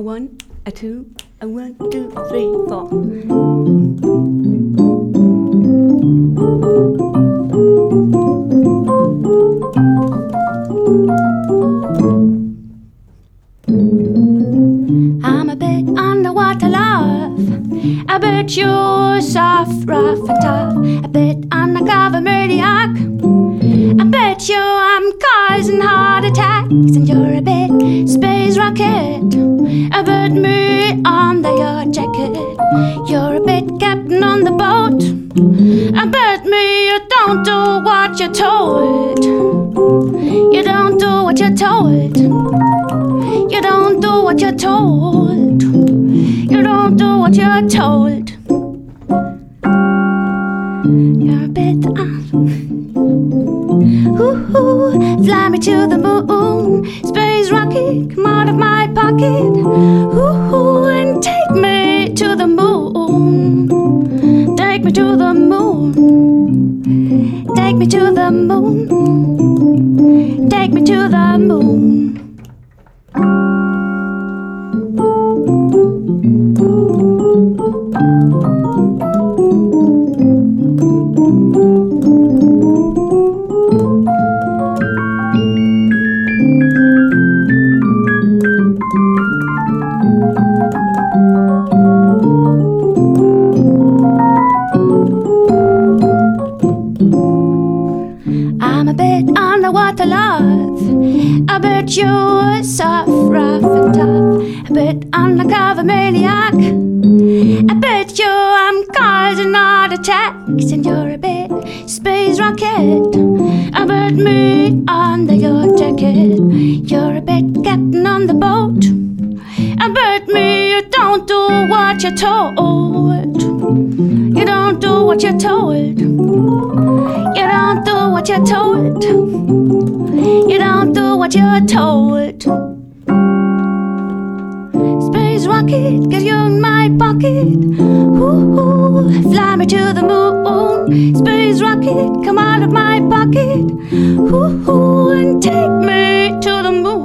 a one, a two, a one, two, three, four. I'm a bit underwater, love. I bet you're soft, rough, and tough. A bit undercover maniac. I bet you I'm causing heart attacks, and you're a bit space rocket. Bet me under your jacket. You're a bit captain on the boat. I bet me you don't do what you're told. You don't do what you're told. You don't do what you're told. You don't do what you're told. You're a bit uh, ooh, fly me to the moon. Space rocket, come out of my pocket. Ooh, and take me to the moon. Take me to the moon. Take me to the moon. Take me to the moon. I'm a bit underwater, love. I bet you're soft, rough, and tough. A bit undercover maniac. I bet you I'm causing heart attacks, and you're a bit space rocket. I bet me under your jacket. You're a bit captain on the boat. I bet me you don't do what you're told. You don't do what you're told what you're told. You don't do what you're told. Space rocket, get you in my pocket. Ooh, fly me to the moon. Space rocket, come out of my pocket. Ooh, and take me to the moon.